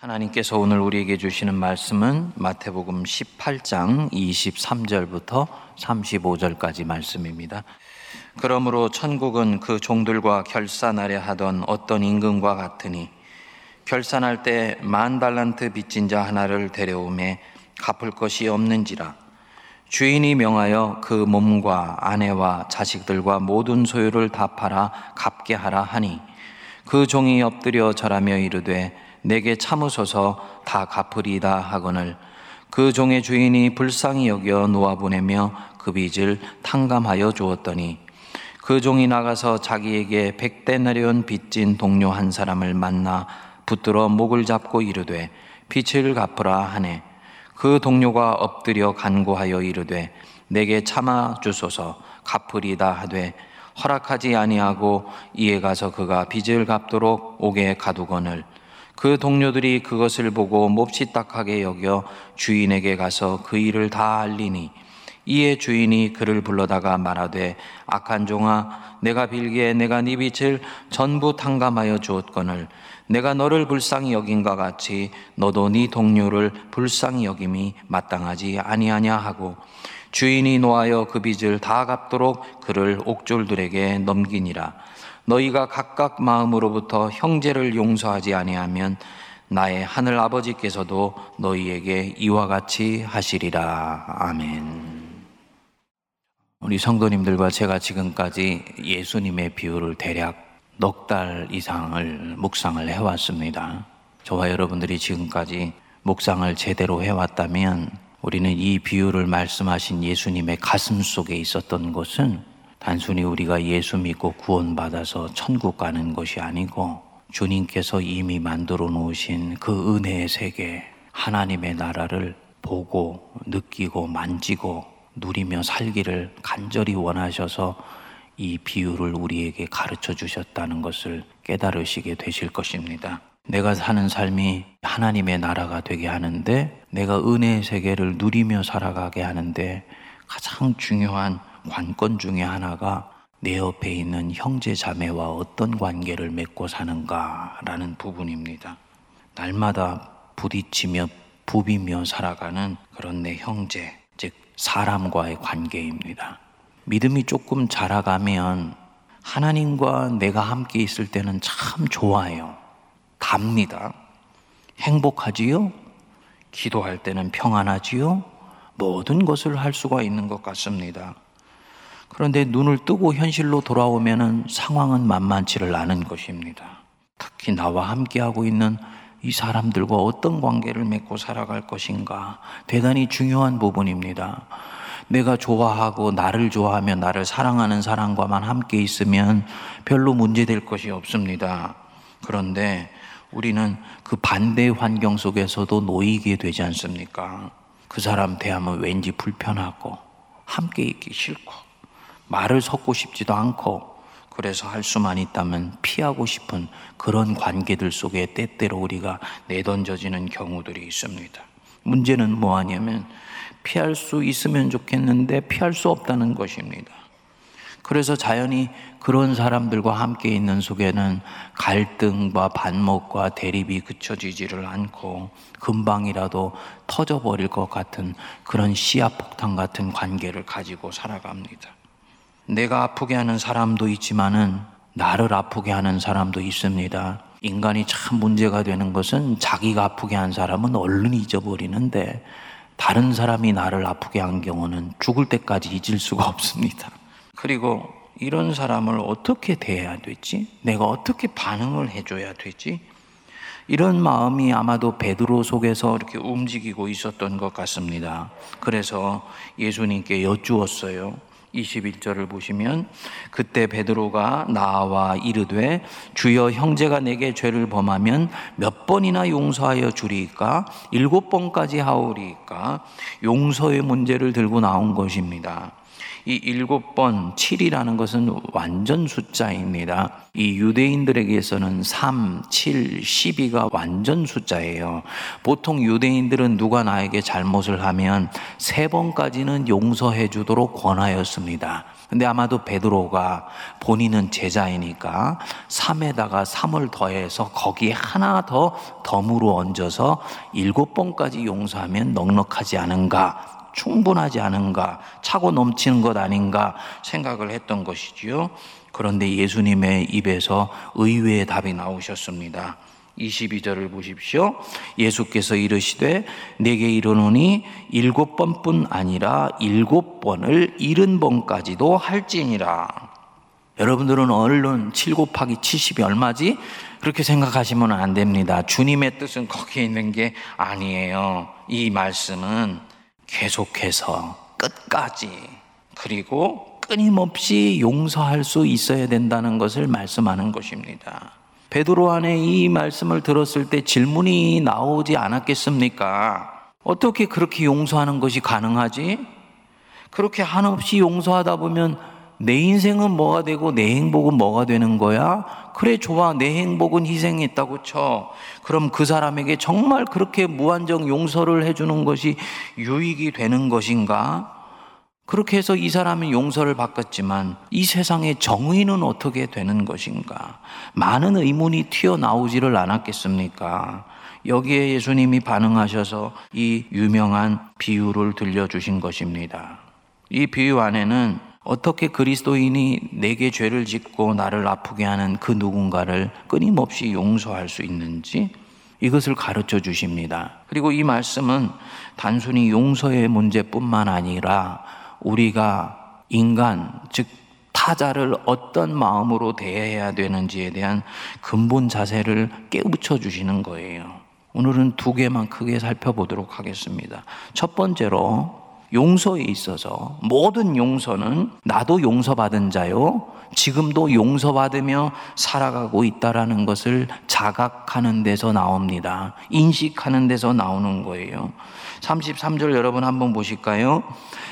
하나님께서 오늘 우리에게 주시는 말씀은 마태복음 18장 23절부터 35절까지 말씀입니다. 그러므로 천국은 그 종들과 결산하려 하던 어떤 임금과 같으니 결산할 때 만 달란트 빚진 자 하나를 데려오매 갚을 것이 없는지라 주인이 명하여 그 몸과 아내와 자식들과 모든 소유를 다 팔아 갚게 하라 하니 그 종이 엎드려 절하며 이르되 내게 참으소서 다 갚으리다 하거늘. 그 종의 주인이 불쌍히 여겨 놓아 보내며 그 빚을 탕감하여 주었더니 그 종이 나가서 자기에게 백대나리온 빚진 동료 한 사람을 만나 붙들어 목을 잡고 이르되 빚을 갚으라 하네. 그 동료가 엎드려 간구하여 이르되 내게 참아 주소서 갚으리다 하되 허락하지 아니하고 이에 가서 그가 빚을 갚도록 옥에 가두거늘 그 동료들이 그것을 보고 몹시 딱하게 여겨 주인에게 가서 그 일을 다 알리니 이에 주인이 그를 불러다가 말하되 악한 종아 내가 빌기에 내가 네 빚을 전부 탕감하여 주었거늘 내가 너를 불쌍히 여긴과 같이 너도 네 동료를 불쌍히 여김이 마땅하지 아니하냐 하고 주인이 노하여 그 빚을 다 갚도록 그를 옥졸들에게 넘기니라 너희가 각각 마음으로부터 형제를 용서하지 아니하면 나의 하늘 아버지께서도 너희에게 이와 같이 하시리라. 아멘. 우리 성도님들과 제가 지금까지 예수님의 비유를 대략 넉 달 이상을 묵상을 해왔습니다. 저와 여러분들이 지금까지 묵상을 제대로 해왔다면 우리는 이 비유를 말씀하신 예수님의 가슴 속에 있었던 것은 단순히 우리가 예수 믿고 구원받아서 천국 가는 것이 아니고 주님께서 이미 만들어 놓으신 그 은혜의 세계, 하나님의 나라를 보고 느끼고 만지고 누리며 살기를 간절히 원하셔서 이 비유를 우리에게 가르쳐 주셨다는 것을 깨달으시게 되실 것입니다. 내가 사는 삶이 하나님의 나라가 되게 하는데 내가 은혜의 세계를 누리며 살아가게 하는데 가장 중요한 관건 중에 하나가 내 옆에 있는 형제 자매와 어떤 관계를 맺고 사는가라는 부분입니다. 날마다 부딪히며 부비며 살아가는 그런 내 형제, 즉 사람과의 관계입니다. 믿음이 조금 자라가면 하나님과 내가 함께 있을 때는 참 좋아요. 답니다. 행복하지요? 기도할 때는 평안하지요? 모든 것을 할 수가 있는 것 같습니다. 그런데 눈을 뜨고 현실로 돌아오면 상황은 만만치를 않은 것입니다. 특히 나와 함께하고 있는 이 사람들과 어떤 관계를 맺고 살아갈 것인가 대단히 중요한 부분입니다. 내가 좋아하고 나를 좋아하며 나를 사랑하는 사람과만 함께 있으면 별로 문제될 것이 없습니다. 그런데 우리는 그 반대 환경 속에서도 놓이게 되지 않습니까? 그 사람 대하면 왠지 불편하고 함께 있기 싫고 말을 섞고 싶지도 않고 그래서 할 수만 있다면 피하고 싶은 그런 관계들 속에 때때로 우리가 내던져지는 경우들이 있습니다. 문제는 뭐하냐면 피할 수 있으면 좋겠는데 피할 수 없다는 것입니다. 그래서 자연히 그런 사람들과 함께 있는 속에는 갈등과 반목과 대립이 그쳐지지를 않고 금방이라도 터져버릴 것 같은 그런 시야폭탄 같은 관계를 가지고 살아갑니다. 내가 아프게 하는 사람도 있지만은 나를 아프게 하는 사람도 있습니다. 인간이 참 문제가 되는 것은 자기가 아프게 한 사람은 얼른 잊어버리는데 다른 사람이 나를 아프게 한 경우는 죽을 때까지 잊을 수가 없습니다. 그리고 이런 사람을 어떻게 대해야 되지? 내가 어떻게 반응을 해줘야 되지? 이런 마음이 아마도 베드로 속에서 이렇게 움직이고 있었던 것 같습니다. 그래서 예수님께 여쭈었어요. 21절을 보시면 그때 베드로가 나와 이르되 주여 형제가 내게 죄를 범하면 몇 번이나 용서하여 주리까 일곱 번까지 하오리까 용서의 문제를 들고 나온 것입니다. 이 일곱 번 7이라는 것은 완전 숫자입니다. 이 유대인들에게서는 3, 7, 12가 완전 숫자예요. 보통 유대인들은 누가 나에게 잘못을 하면 세 번까지는 용서해 주도록 권하였습니다. 근데 아마도 베드로가 본인은 제자이니까 3에다가 3을 더해서 거기에 하나 더 덤으로 얹어서 일곱 번까지 용서하면 넉넉하지 않은가 충분하지 않은가, 차고 넘치는 것 아닌가 생각을 했던 것이지요. 그런데 예수님의 입에서 의외의 답이 나오셨습니다. 22절을 보십시오. 예수께서 이르시되 내게 이르노니 일곱 번뿐 아니라 일곱 번을 일흔 번까지도 할지니라. 여러분들은 얼른 7 곱하기 70이 얼마지? 그렇게 생각하시면 안 됩니다. 주님의 뜻은 거기에 있는 게 아니에요. 이 말씀은 계속해서 끝까지 그리고 끊임없이 용서할 수 있어야 된다는 것을 말씀하는 것입니다. 베드로 안에 이 말씀을 들었을 때 질문이 나오지 않았겠습니까? 어떻게 그렇게 용서하는 것이 가능하지? 그렇게 한없이 용서하다 보면 내 인생은 뭐가 되고 내 행복은 뭐가 되는 거야? 그래, 좋아. 내 행복은 희생했다고 쳐. 그럼 그 사람에게 정말 그렇게 무한정 용서를 해주는 것이 유익이 되는 것인가? 그렇게 해서 이 사람은 용서를 받았지만 이 세상의 정의는 어떻게 되는 것인가? 많은 의문이 튀어나오지를 않았겠습니까? 여기에 예수님이 반응하셔서 이 유명한 비유를 들려주신 것입니다. 이 비유 안에는 어떻게 그리스도인이 내게 죄를 짓고 나를 아프게 하는 그 누군가를 끊임없이 용서할 수 있는지 이것을 가르쳐 주십니다. 그리고 이 말씀은 단순히 용서의 문제뿐만 아니라 우리가 인간, 즉 타자를 어떤 마음으로 대해야 되는지에 대한 근본 자세를 깨우쳐 주시는 거예요. 오늘은 두 개만 크게 살펴보도록 하겠습니다. 첫 번째로 용서에 있어서 모든 용서는 나도 용서받은 자요. 지금도 용서받으며 살아가고 있다라는 것을 자각하는 데서 나옵니다. 인식하는 데서 나오는 거예요. 33절 여러분 한번 보실까요?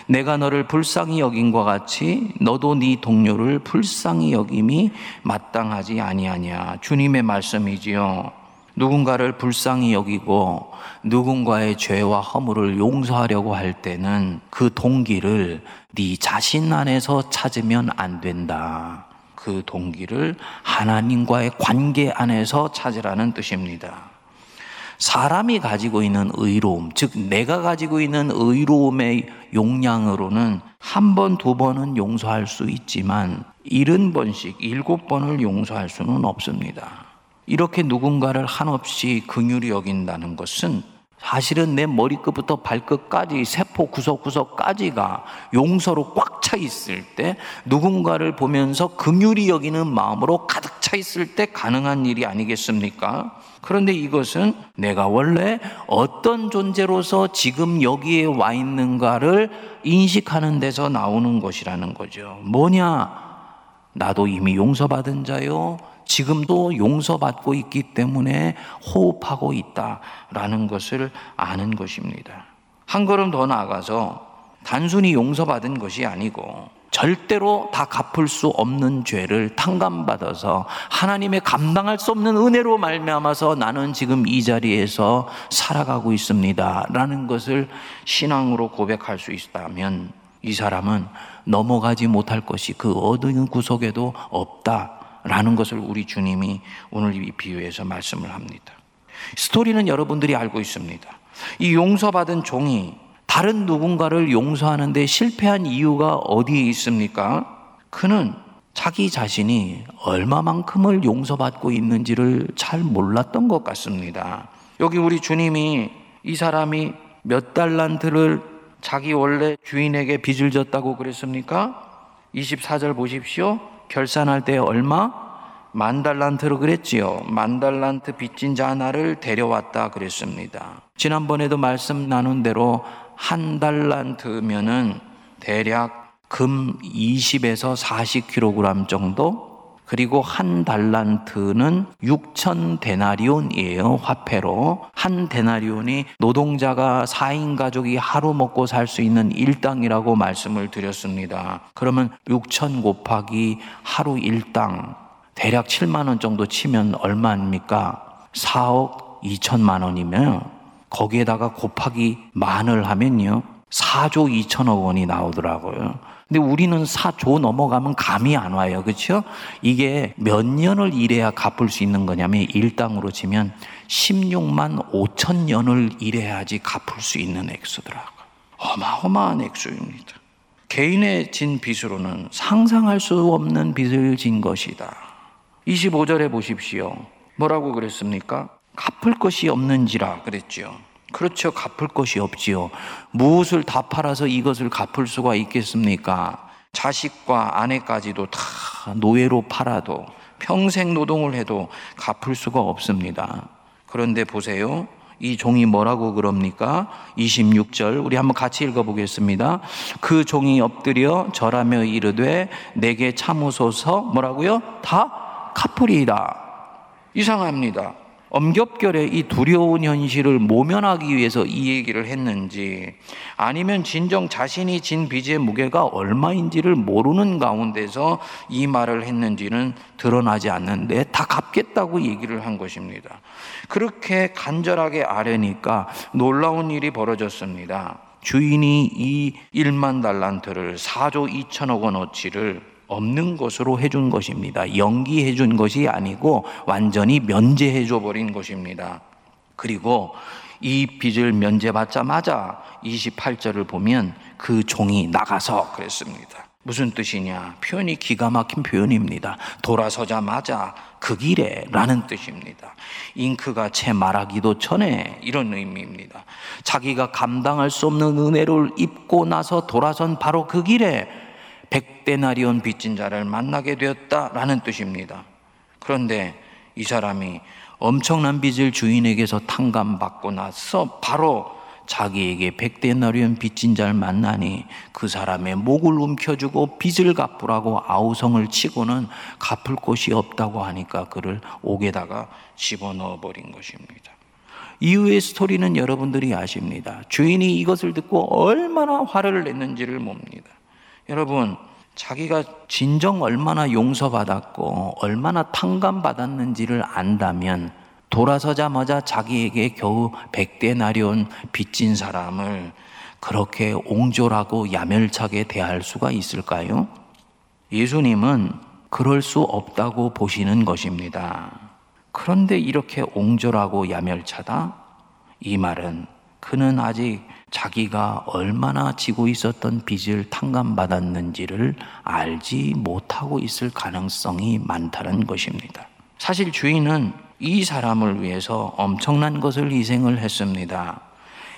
내가 너를 불쌍히 여긴과 같이 너도 네 동료를 불쌍히 여김이 마땅하지 아니하냐. 주님의 말씀이지요. 누군가를 불쌍히 여기고 누군가의 죄와 허물을 용서하려고 할 때는 그 동기를 네 자신 안에서 찾으면 안 된다. 그 동기를 하나님과의 관계 안에서 찾으라는 뜻입니다. 사람이 가지고 있는 의로움, 즉 내가 가지고 있는 의로움의 용량으로는 한 번, 두 번은 용서할 수 있지만 일흔 번씩 일곱 번을 용서할 수는 없습니다. 이렇게 누군가를 한없이 긍휼히 여긴다는 것은 사실은 내 머리끝부터 발끝까지 세포 구석구석까지가 용서로 꽉 차 있을 때 누군가를 보면서 긍휼히 여기는 마음으로 가득 차 있을 때 가능한 일이 아니겠습니까? 그런데 이것은 내가 원래 어떤 존재로서 지금 여기에 와 있는가를 인식하는 데서 나오는 것이라는 거죠. 뭐냐? 나도 이미 용서받은 자요. 지금도 용서받고 있기 때문에 호흡하고 있다라는 것을 아는 것입니다. 한 걸음 더 나아가서 단순히 용서받은 것이 아니고 절대로 다 갚을 수 없는 죄를 탕감받아서 하나님의 감당할 수 없는 은혜로 말미암아서 나는 지금 이 자리에서 살아가고 있습니다라는 것을 신앙으로 고백할 수 있다면 이 사람은 넘어가지 못할 것이 그 어느 구석에도 없다. 라는 것을 우리 주님이 오늘 이 비유에서 말씀을 합니다. 스토리는 여러분들이 알고 있습니다. 이 용서받은 종이 다른 누군가를 용서하는데 실패한 이유가 어디에 있습니까? 그는 자기 자신이 얼마만큼을 용서받고 있는지를 잘 몰랐던 것 같습니다. 여기 우리 주님이 이 사람이 몇 달란트를 자기 원래 주인에게 빚을 졌다고 그랬습니까? 24절 보십시오. 결산할 때 얼마? 만 달란트로 그랬지요. 만 달란트 빚진 자 하나를 데려왔다 그랬습니다. 지난번에도 말씀 나눈 대로 한 달란트면은 대략 금 20에서 40kg 정도? 그리고 한 달란트는 6천 데나리온이에요. 화폐로. 한 데나리온이 노동자가 4인 가족이 하루 먹고 살 수 있는 일당이라고 말씀을 드렸습니다. 그러면 6천 곱하기 하루 일당 대략 7만 원 정도 치면 얼마입니까? 4억 2천만 원이면 거기에다가 곱하기 만을 하면요. 4조 2천억 원이 나오더라고요. 근데 우리는 4조 넘어가면 감이 안 와요. 그렇죠? 이게 몇 년을 일해야 갚을 수 있는 거냐면 일당으로 치면 16만 5천 년을 일해야지 갚을 수 있는 액수더라고요. 어마어마한 액수입니다. 개인의 진 빚으로는 상상할 수 없는 빚을 진 것이다. 25절에 보십시오. 뭐라고 그랬습니까? 갚을 것이 없는지라 그랬죠. 그렇죠. 갚을 것이 없지요. 무엇을 다 팔아서 이것을 갚을 수가 있겠습니까? 자식과 아내까지도 다 노예로 팔아도 평생 노동을 해도 갚을 수가 없습니다. 그런데 보세요. 이 종이 뭐라고 그럽니까? 26절 우리 한번 같이 읽어보겠습니다. 그 종이 엎드려 절하며 이르되 내게 참으소서 뭐라고요? 다 갚으리이다. 이상합니다. 엄격결에 이 두려운 현실을 모면하기 위해서 이 얘기를 했는지 아니면 진정 자신이 진 빚의 무게가 얼마인지를 모르는 가운데서 이 말을 했는지는 드러나지 않는데 다 갚겠다고 얘기를 한 것입니다. 그렇게 간절하게 아뢰니까 놀라운 일이 벌어졌습니다. 주인이 이 1만 달란트를 4조 2천억 원어치를 없는 것으로 해준 것입니다. 연기해 준 것이 아니고 완전히 면제해 줘 버린 것입니다. 그리고 이 빚을 면제받자마자 28절을 보면 그 종이 나가서 그랬습니다. 무슨 뜻이냐? 표현이 기가 막힌 표현입니다. 돌아서자마자 그 길에 라는 뜻입니다. 잉크가 채 말하기도 전에 이런 의미입니다. 자기가 감당할 수 없는 은혜를 입고 나서 돌아선 바로 그 길에 백데나리온 빚진 자를 만나게 되었다라는 뜻입니다. 그런데 이 사람이 엄청난 빚을 주인에게서 탕감받고 나서 바로 자기에게 백데나리온 빚진 자를 만나니 그 사람의 목을 움켜주고 빚을 갚으라고 아우성을 치고는 갚을 곳이 없다고 하니까 그를 옥에다가 집어넣어 버린 것입니다. 이후의 스토리는 여러분들이 아십니다. 주인이 이것을 듣고 얼마나 화를 냈는지를 봅니다. 여러분, 자기가 진정 얼마나 용서받았고 얼마나 탕감받았는지를 안다면 돌아서자마자 자기에게 겨우 백대 나리온 빚진 사람을 그렇게 옹졸하고 야멸차게 대할 수가 있을까요? 예수님은 그럴 수 없다고 보시는 것입니다. 그런데 이렇게 옹졸하고 야멸차다? 이 말은 그는 아직 자기가 얼마나 지고 있었던 빚을 탕감받았는지를 알지 못하고 있을 가능성이 많다는 것입니다. 사실 주인은 이 사람을 위해서 엄청난 것을 희생을 했습니다.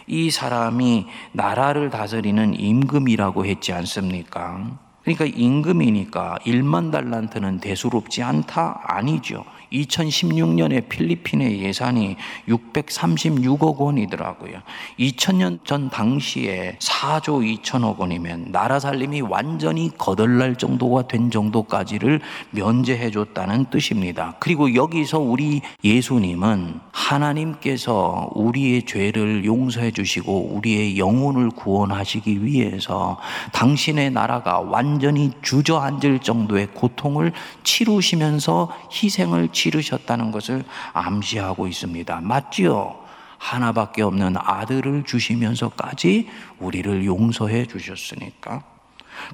이 사람이 나라를 다스리는 임금이라고 했지 않습니까? 그러니까 임금이니까 1만 달란트는 대수롭지 않다? 아니죠. 2016년에 필리핀의 예산이 636억 원이더라고요. 2000년 전 당시에 4조 2천억 원이면 나라 살림이 완전히 거덜날 정도가 된 정도까지를 면제해 줬다는 뜻입니다. 그리고 여기서 우리 예수님은 하나님께서 우리의 죄를 용서해 주시고 우리의 영혼을 구원하시기 위해서 당신의 나라가 완전히 주저앉을 정도의 고통을 치루시면서 희생을 치르셨다는 것을 암시하고 있습니다. 맞지요? 하나밖에 없는 아들을 주시면서까지 우리를 용서해 주셨으니까.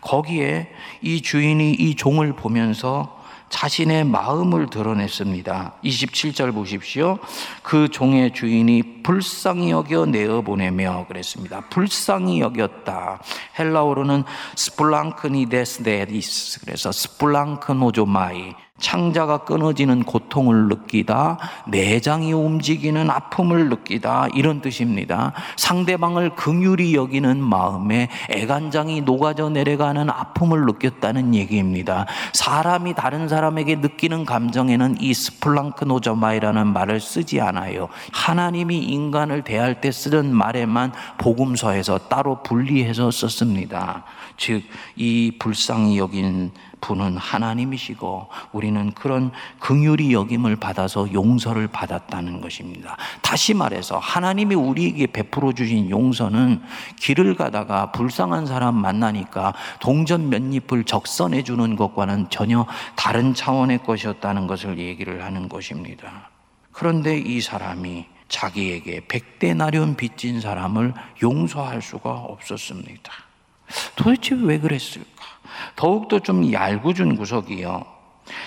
거기에 이 주인이 이 종을 보면서 자신의 마음을 드러냈습니다. 27절 보십시오. 그 종의 주인이 불쌍히 여겨 내어 보내며 그랬습니다. 불쌍히 여겼다. 헬라어로는 σπλαγχνισθείς δὲ. 그래서 σπλαγχνίζομαι. 창자가 끊어지는 고통을 느끼다, 내장이 움직이는 아픔을 느끼다, 이런 뜻입니다. 상대방을 긍휼히 여기는 마음에 애간장이 녹아져 내려가는 아픔을 느꼈다는 얘기입니다. 사람이 다른 사람에게 느끼는 감정에는 이 σπλαγχνίζομαι라는 말을 쓰지 않아요. 하나님이 인간을 대할 때 쓰는 말에만 복음서에서 따로 분리해서 썼습니다. 즉, 이 불쌍히 여긴 분은 하나님이시고 우리는 그런 긍휼이 여김을 받아서 용서를 받았다는 것입니다. 다시 말해서 하나님이 우리에게 베풀어 주신 용서는 길을 가다가 불쌍한 사람 만나니까 동전 몇 잎을 적선해 주는 것과는 전혀 다른 차원의 것이었다는 것을 얘기를 하는 것입니다. 그런데 이 사람이 자기에게 백대나련 빚진 사람을 용서할 수가 없었습니다. 도대체 왜 그랬을까? 더욱더 좀 얄궂은 구석이요.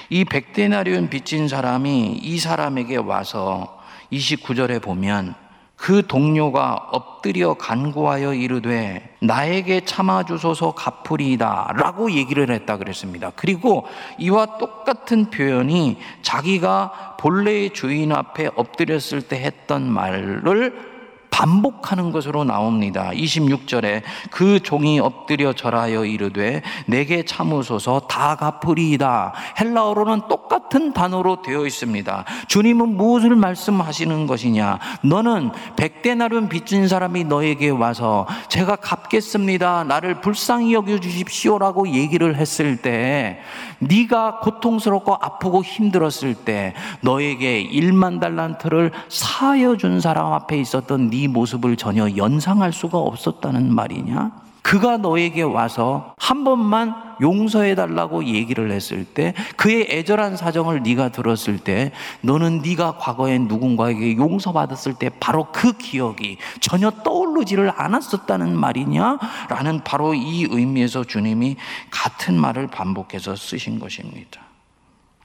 이 백대나리온 빚진 사람이 이 사람에게 와서 29절에 보면 그 동료가 엎드려 간구하여 이르되 나에게 참아 주소서 갚으리이다 라고 얘기를 했다 그랬습니다. 그리고 이와 똑같은 표현이 자기가 본래의 주인 앞에 엎드렸을 때 했던 말을 반복하는 것으로 나옵니다. 26절에 그 종이 엎드려 절하여 이르되 내게 참으소서 다 갚으리이다. 헬라어로는 똑같은 단어로 되어 있습니다. 주님은 무엇을 말씀하시는 것이냐? 너는 백대나름 빚진 사람이 너에게 와서 제가 갚겠습니다. 나를 불쌍히 여겨 주십시오라고 얘기를 했을 때 네가 고통스럽고 아프고 힘들었을 때 너에게 1만 달란트를 사여 준 사람 앞에 있었던 네 모습을 전혀 연상할 수가 없었다는 말이냐? 그가 너에게 와서 한 번만 용서해 달라고 얘기를 했을 때 그의 애절한 사정을 네가 들었을 때 너는 네가 과거에 누군가에게 용서받았을 때 바로 그 기억이 전혀 떠오르지를 않았었다는 말이냐라는 바로 이 의미에서 주님이 같은 말을 반복해서 쓰신 것입니다.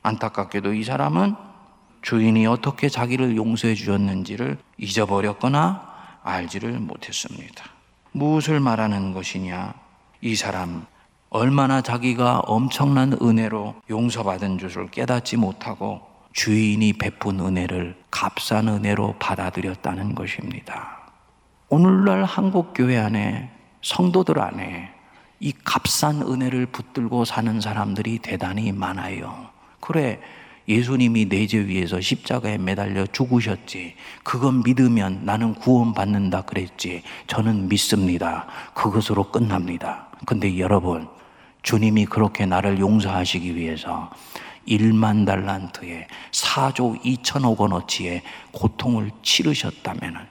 안타깝게도 이 사람은 주인이 어떻게 자기를 용서해 주었는지를 잊어버렸거나 알지를 못했습니다. 무엇을 말하는 것이냐? 이 사람 얼마나 자기가 엄청난 은혜로 용서받은 줄을 깨닫지 못하고 주인이 베푼 은혜를 값싼 은혜로 받아들였다는 것입니다. 오늘날 한국 교회 안에 성도들 안에 이 값싼 은혜를 붙들고 사는 사람들이 대단히 많아요. 그래, 예수님이 내 죄 위에서 십자가에 매달려 죽으셨지. 그건 믿으면 나는 구원받는다 그랬지. 저는 믿습니다. 그것으로 끝납니다. 근데 여러분, 주님이 그렇게 나를 용서하시기 위해서 1만 달란트에 4조 2천억 원어치의 고통을 치르셨다면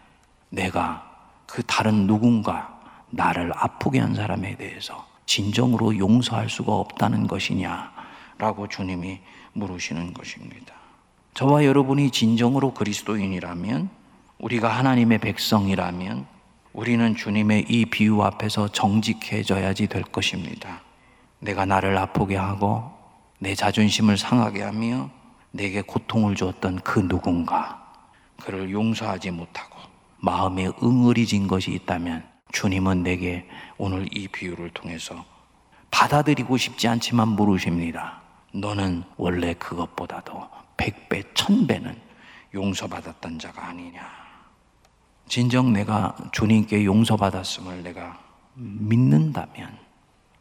내가 그 다른 누군가 나를 아프게 한 사람에 대해서 진정으로 용서할 수가 없다는 것이냐 라고 주님이 물으시는 것입니다. 저와 여러분이 진정으로 그리스도인이라면 우리가 하나님의 백성이라면 우리는 주님의 이 비유 앞에서 정직해져야지 될 것입니다. 내가 나를 아프게 하고 내 자존심을 상하게 하며 내게 고통을 주었던 그 누군가 그를 용서하지 못하고 마음에 응어리진 것이 있다면 주님은 내게 오늘 이 비유를 통해서 받아들이고 싶지 않지만 물으십니다. 너는 원래 그것보다도 백배, 천배는 용서받았던 자가 아니냐. 진정 내가 주님께 용서받았음을 내가 믿는다면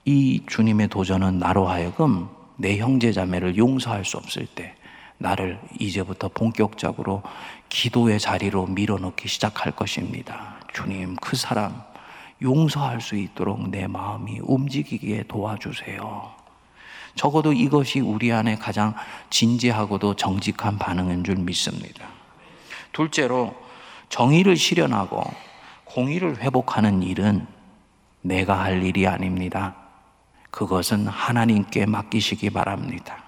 이 주님의 도전은 나로 하여금 내 형제 자매를 용서할 수 없을 때 나를 이제부터 본격적으로 기도의 자리로 밀어넣기 시작할 것입니다. 주님, 그 사람 용서할 수 있도록 내 마음이 움직이게 도와주세요. 적어도 이것이 우리 안에 가장 진지하고도 정직한 반응인 줄 믿습니다. 둘째로 정의를 실현하고 공의를 회복하는 일은 내가 할 일이 아닙니다. 그것은 하나님께 맡기시기 바랍니다.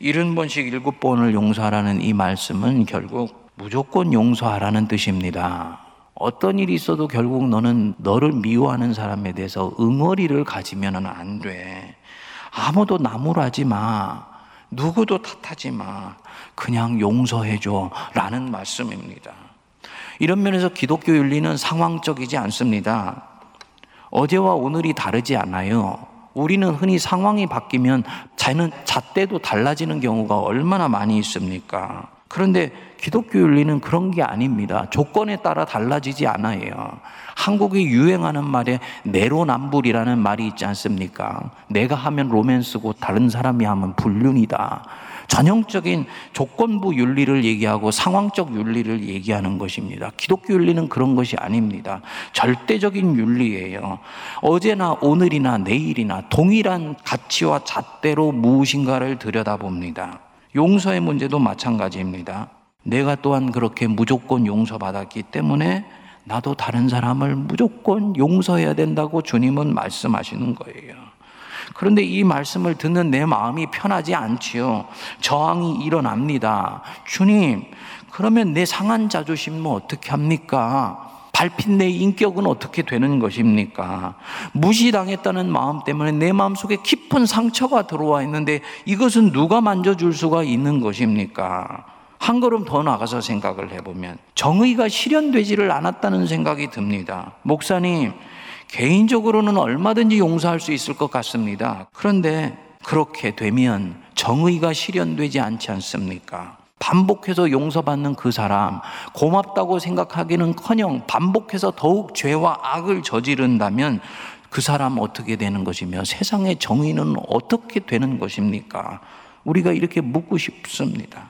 일흔 번씩 일곱 번을 용서하라는 이 말씀은 결국 무조건 용서하라는 뜻입니다. 어떤 일이 있어도 결국 너는 너를 미워하는 사람에 대해서 응어리를 가지면 안 돼. 아무도 나무라지 마. 누구도 탓하지 마. 그냥 용서해줘. 라는 말씀입니다. 이런 면에서 기독교 윤리는 상황적이지 않습니다. 어제와 오늘이 다르지 않아요. 우리는 흔히 상황이 바뀌면 자는 잣대도 달라지는 경우가 얼마나 많이 있습니까? 그런데 기독교 윤리는 그런 게 아닙니다. 조건에 따라 달라지지 않아요. 한국이 유행하는 말에 내로남불이라는 말이 있지 않습니까? 내가 하면 로맨스고 다른 사람이 하면 불륜이다. 전형적인 조건부 윤리를 얘기하고 상황적 윤리를 얘기하는 것입니다. 기독교 윤리는 그런 것이 아닙니다. 절대적인 윤리예요. 어제나 오늘이나 내일이나 동일한 가치와 잣대로 무엇인가를 들여다봅니다. 용서의 문제도 마찬가지입니다. 내가 또한 그렇게 무조건 용서받았기 때문에 나도 다른 사람을 무조건 용서해야 된다고 주님은 말씀하시는 거예요. 그런데 이 말씀을 듣는 내 마음이 편하지 않지요. 저항이 일어납니다. 주님, 그러면 내 상한 자존심은 어떻게 합니까? 밟힌 내 인격은 어떻게 되는 것입니까? 무시당했다는 마음 때문에 내 마음 속에 깊은 상처가 들어와 있는데 이것은 누가 만져줄 수가 있는 것입니까? 한 걸음 더 나가서 생각을 해보면 정의가 실현되지를 않았다는 생각이 듭니다. 목사님, 개인적으로는 얼마든지 용서할 수 있을 것 같습니다. 그런데 그렇게 되면 정의가 실현되지 않지 않습니까? 반복해서 용서받는 그 사람, 고맙다고 생각하기는 커녕 반복해서 더욱 죄와 악을 저지른다면 그 사람 어떻게 되는 것이며 세상의 정의는 어떻게 되는 것입니까? 우리가 이렇게 묻고 싶습니다.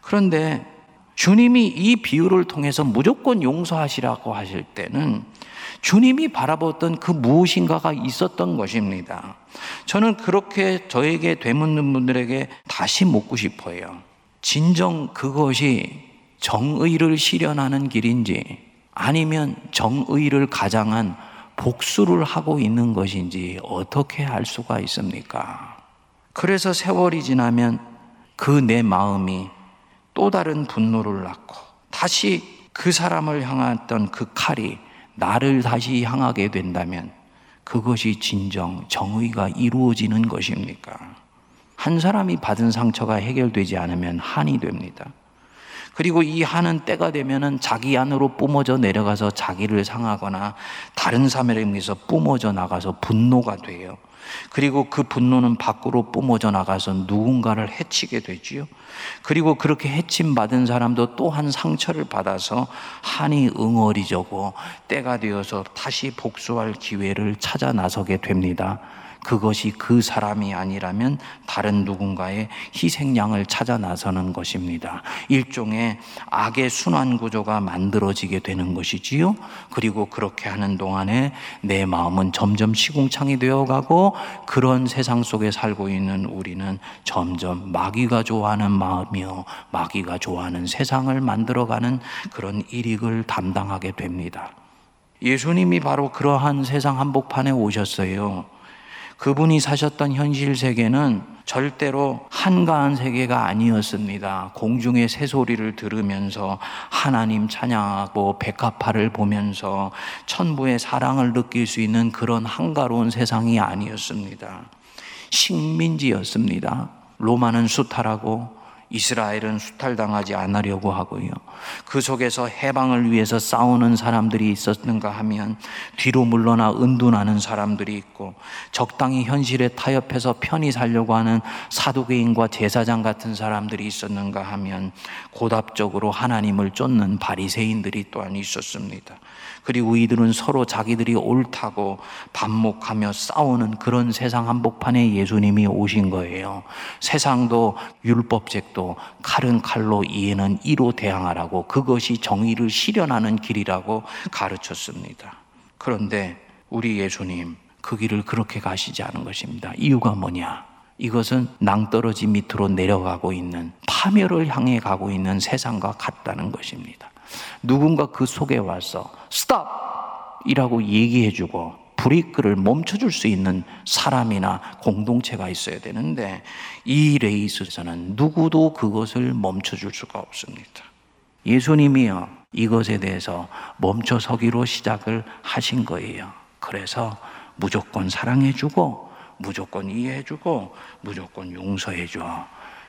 그런데 주님이 이 비유를 통해서 무조건 용서하시라고 하실 때는 주님이 바라보던 그 무엇인가가 있었던 것입니다. 저는 그렇게 저에게 되묻는 분들에게 다시 묻고 싶어요. 진정 그것이 정의를 실현하는 길인지 아니면 정의를 가장한 복수를 하고 있는 것인지 어떻게 알 수가 있습니까? 그래서 세월이 지나면 그 내 마음이 또 다른 분노를 낳고 다시 그 사람을 향했던 그 칼이 나를 다시 향하게 된다면 그것이 진정 정의가 이루어지는 것입니까? 한 사람이 받은 상처가 해결되지 않으면 한이 됩니다. 그리고 이 한은 때가 되면은 자기 안으로 뿜어져 내려가서 자기를 상하거나 다른 사람에 의해서 뿜어져 나가서 분노가 돼요. 그리고 그 분노는 밖으로 뿜어져 나가서 누군가를 해치게 되지요. 그리고 그렇게 해침 받은 사람도 또한 상처를 받아서 한이 응어리져고 때가 되어서 다시 복수할 기회를 찾아 나서게 됩니다. 그것이 그 사람이 아니라면 다른 누군가의 희생양을 찾아 나서는 것입니다. 일종의 악의 순환 구조가 만들어지게 되는 것이지요. 그리고 그렇게 하는 동안에 내 마음은 점점 시궁창이 되어 가고 그런 세상 속에 살고 있는 우리는 점점 마귀가 좋아하는 마음이요. 마귀가 좋아하는 세상을 만들어가는 그런 일익을 담당하게 됩니다. 예수님이 바로 그러한 세상 한복판에 오셨어요. 그분이 사셨던 현실 세계는 절대로 한가한 세계가 아니었습니다. 공중의 새소리를 들으면서 하나님 찬양하고 백합화를 보면서 천부의 사랑을 느낄 수 있는 그런 한가로운 세상이 아니었습니다. 식민지였습니다. 로마는 수탈하고 이스라엘은 수탈당하지 않으려고 하고요. 그 속에서 해방을 위해서 싸우는 사람들이 있었는가 하면 뒤로 물러나 은둔하는 사람들이 있고 적당히 현실에 타협해서 편히 살려고 하는 사도개인과 제사장 같은 사람들이 있었는가 하면 고답적으로 하나님을 쫓는 바리새인들이 또한 있었습니다. 그리고 이들은 서로 자기들이 옳다고 반목하며 싸우는 그런 세상 한복판에 예수님이 오신 거예요. 세상도 율법책도 칼은 칼로 이에는 이로 대항하라고 그것이 정의를 실현하는 길이라고 가르쳤습니다. 그런데 우리 예수님 그 길을 그렇게 가시지 않은 것입니다. 이유가 뭐냐? 이것은 낭떠러지 밑으로 내려가고 있는 파멸을 향해 가고 있는 세상과 같다는 것입니다. 누군가 그 속에 와서 Stop! 이라고 얘기해 주고 브레이크를 멈춰줄 수 있는 사람이나 공동체가 있어야 되는데 이 레이스에서는 누구도 그것을 멈춰줄 수가 없습니다. 예수님이요. 이것에 대해서 멈춰서기로 시작을 하신 거예요. 그래서 무조건 사랑해주고, 무조건 이해해주고, 무조건 용서해줘.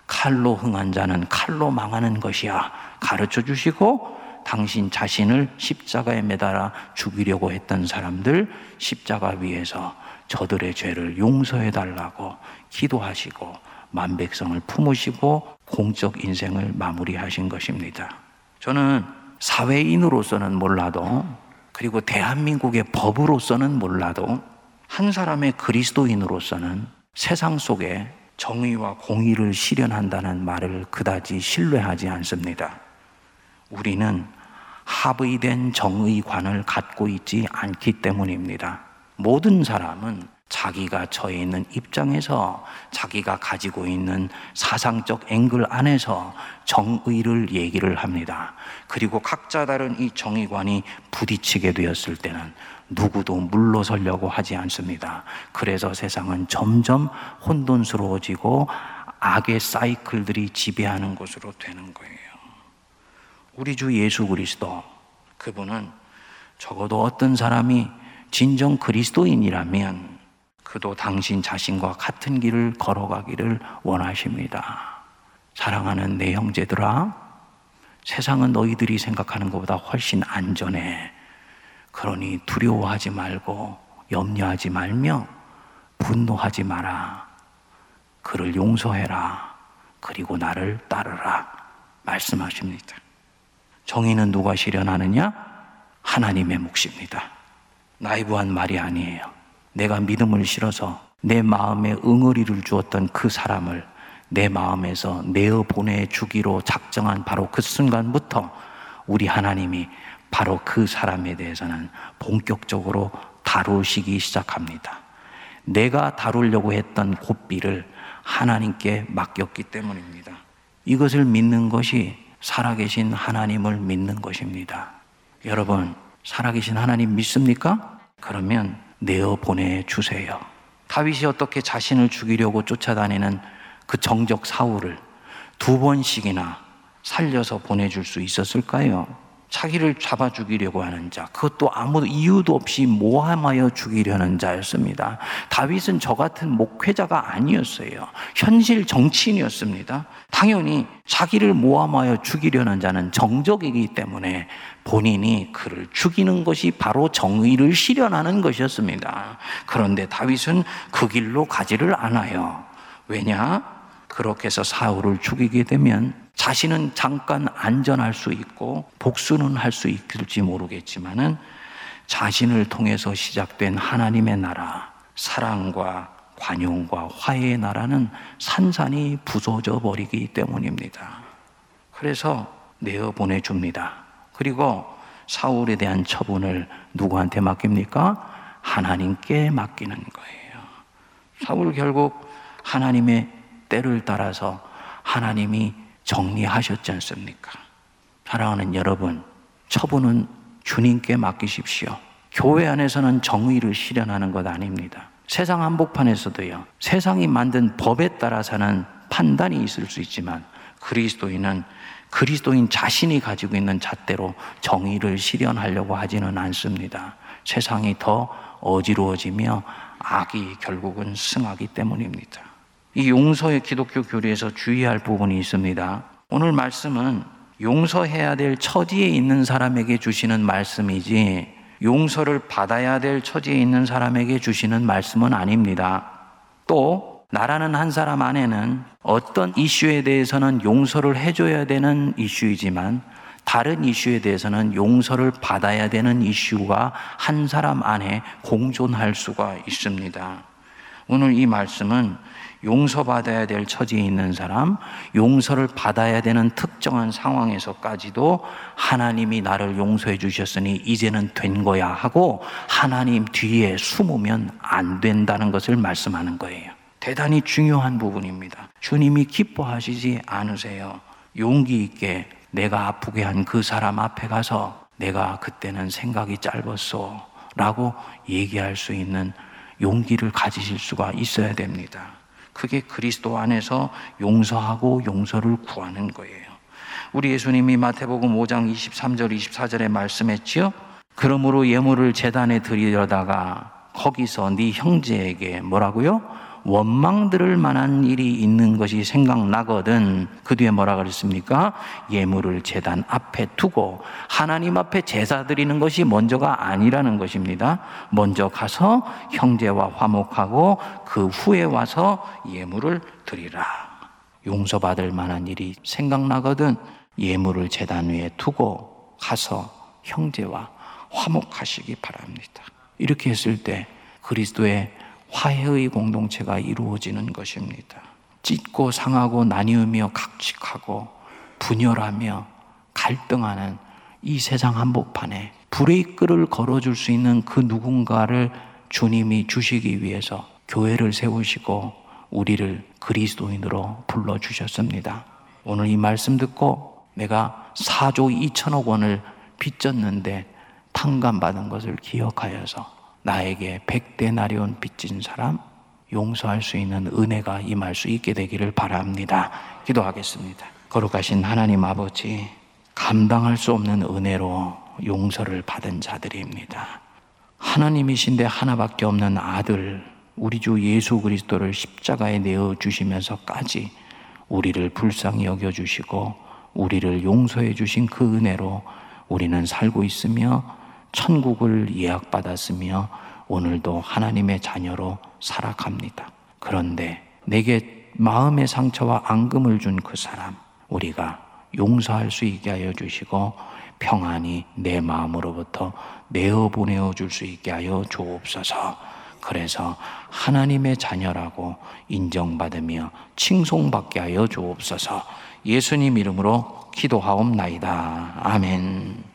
칼로 흥한 자는 칼로 망하는 것이야. 가르쳐 주시고, 당신 자신을 십자가에 매달아 죽이려고 했던 사람들 십자가 위에서 저들의 죄를 용서해 달라고 기도하시고 만백성을 품으시고 공적 인생을 마무리하신 것입니다. 저는 사회인으로서는 몰라도 그리고 대한민국의 법으로서는 몰라도 한 사람의 그리스도인으로서는 세상 속에 정의와 공의를 실현한다는 말을 그다지 신뢰하지 않습니다. 우리는 합의된 정의관을 갖고 있지 않기 때문입니다. 모든 사람은 자기가 처해 있는 입장에서 자기가 가지고 있는 사상적 앵글 안에서 정의를 얘기를 합니다. 그리고 각자 다른 이 정의관이 부딪히게 되었을 때는 누구도 물러서려고 하지 않습니다. 그래서 세상은 점점 혼돈스러워지고 악의 사이클들이 지배하는 것으로 되는 거예요. 우리 주 예수 그리스도 그분은 적어도 어떤 사람이 진정 그리스도인이라면 그도 당신 자신과 같은 길을 걸어가기를 원하십니다. 사랑하는 내 형제들아, 세상은 너희들이 생각하는 것보다 훨씬 안전해. 그러니 두려워하지 말고 염려하지 말며 분노하지 마라. 그를 용서해라. 그리고 나를 따르라. 말씀하십니다. 정의는 누가 실현하느냐? 하나님의 몫입니다. 나이브한 말이 아니에요. 내가 믿음을 실어서 내 마음에 응어리를 주었던 그 사람을 내 마음에서 내어 보내주기로 작정한 바로 그 순간부터 우리 하나님이 바로 그 사람에 대해서는 본격적으로 다루시기 시작합니다. 내가 다루려고 했던 고삐를 하나님께 맡겼기 때문입니다. 이것을 믿는 것이 살아계신 하나님을 믿는 것입니다. 여러분, 살아계신 하나님 믿습니까? 그러면 내어 보내주세요. 다윗이 어떻게 자신을 죽이려고 쫓아다니는 그 정적 사울을 두 번씩이나 살려서 보내줄 수 있었을까요? 자기를 잡아 죽이려고 하는 자, 그것도 아무 이유도 없이 모함하여 죽이려는 자였습니다. 다윗은 저 같은 목회자가 아니었어요. 현실 정치인이었습니다. 당연히 자기를 모함하여 죽이려는 자는 정적이기 때문에 본인이 그를 죽이는 것이 바로 정의를 실현하는 것이었습니다. 그런데 다윗은 그 길로 가지를 않아요. 왜냐? 그렇게 해서 사울을 죽이게 되면 자신은 잠깐 안전할 수 있고 복수는 할 수 있을지 모르겠지만은 자신을 통해서 시작된 하나님의 나라, 사랑과 관용과 화해의 나라는 산산이 부서져 버리기 때문입니다. 그래서 내어 보내줍니다. 그리고 사울에 대한 처분을 누구한테 맡깁니까? 하나님께 맡기는 거예요. 사울 결국 하나님의 때를 따라서 하나님이 정리하셨지 않습니까? 사랑하는 여러분, 처분은 주님께 맡기십시오. 교회 안에서는 정의를 실현하는 것 아닙니다. 세상 한복판에서도요, 세상이 만든 법에 따라서는 판단이 있을 수 있지만 그리스도인은 그리스도인 자신이 가지고 있는 잣대로 정의를 실현하려고 하지는 않습니다. 세상이 더 어지러워지며 악이 결국은 승하기 때문입니다. 이 용서의 기독교 교리에서 주의할 부분이 있습니다. 오늘 말씀은 용서해야 될 처지에 있는 사람에게 주시는 말씀이지 용서를 받아야 될 처지에 있는 사람에게 주시는 말씀은 아닙니다. 또 나라는 한 사람 안에는 어떤 이슈에 대해서는 용서를 해줘야 되는 이슈이지만 다른 이슈에 대해서는 용서를 받아야 되는 이슈가 한 사람 안에 공존할 수가 있습니다. 오늘 이 말씀은 용서받아야 될 처지에 있는 사람, 용서를 받아야 되는 특정한 상황에서까지도 하나님이 나를 용서해 주셨으니 이제는 된 거야 하고 하나님 뒤에 숨으면 안 된다는 것을 말씀하는 거예요. 대단히 중요한 부분입니다. 주님이 기뻐하시지 않으세요. 용기 있게 내가 아프게 한 그 사람 앞에 가서 내가 그때는 생각이 짧았어 라고 얘기할 수 있는 용기를 가지실 수가 있어야 됩니다. 그게 그리스도 안에서 용서하고 용서를 구하는 거예요. 우리 예수님이 마태복음 5장 23절 24절에 말씀했지요. 그러므로 예물을 재단에 드리려다가 거기서 네 형제에게 뭐라고요? 원망 들을 만한 일이 있는 것이 생각나거든. 그 뒤에 뭐라 그랬습니까? 예물을 재단 앞에 두고 하나님 앞에 제사 드리는 것이 먼저가 아니라는 것입니다. 먼저 가서 형제와 화목하고 그 후에 와서 예물을 드리라. 용서받을 만한 일이 생각나거든. 예물을 재단 위에 두고 가서 형제와 화목하시기 바랍니다. 이렇게 했을 때 그리스도의 화해의 공동체가 이루어지는 것입니다. 찢고 상하고 나뉘으며 각축하고 분열하며 갈등하는 이 세상 한복판에 브레이크를 걸어줄 수 있는 그 누군가를 주님이 주시기 위해서 교회를 세우시고 우리를 그리스도인으로 불러주셨습니다. 오늘 이 말씀 듣고 내가 4조 2천억 원을 빚졌는데 탕감받은 것을 기억하여서 나에게 백대나리온 빚진 사람 용서할 수 있는 은혜가 임할 수 있게 되기를 바랍니다. 기도하겠습니다. 거룩하신 하나님 아버지, 감당할 수 없는 은혜로 용서를 받은 자들입니다. 하나님이신데 하나밖에 없는 아들, 우리 주 예수 그리스도를 십자가에 내어 주시면서까지 우리를 불쌍히 여겨 주시고 우리를 용서해 주신 그 은혜로 우리는 살고 있으며 천국을 예약받았으며 오늘도 하나님의 자녀로 살아갑니다. 그런데 내게 마음의 상처와 앙금을 준 그 사람, 우리가 용서할 수 있게 하여 주시고 평안히 내 마음으로부터 내어 보내어 줄 수 있게 하여 주옵소서. 그래서 하나님의 자녀라고 인정받으며 칭송받게 하여 주옵소서. 예수님 이름으로 기도하옵나이다. 아멘.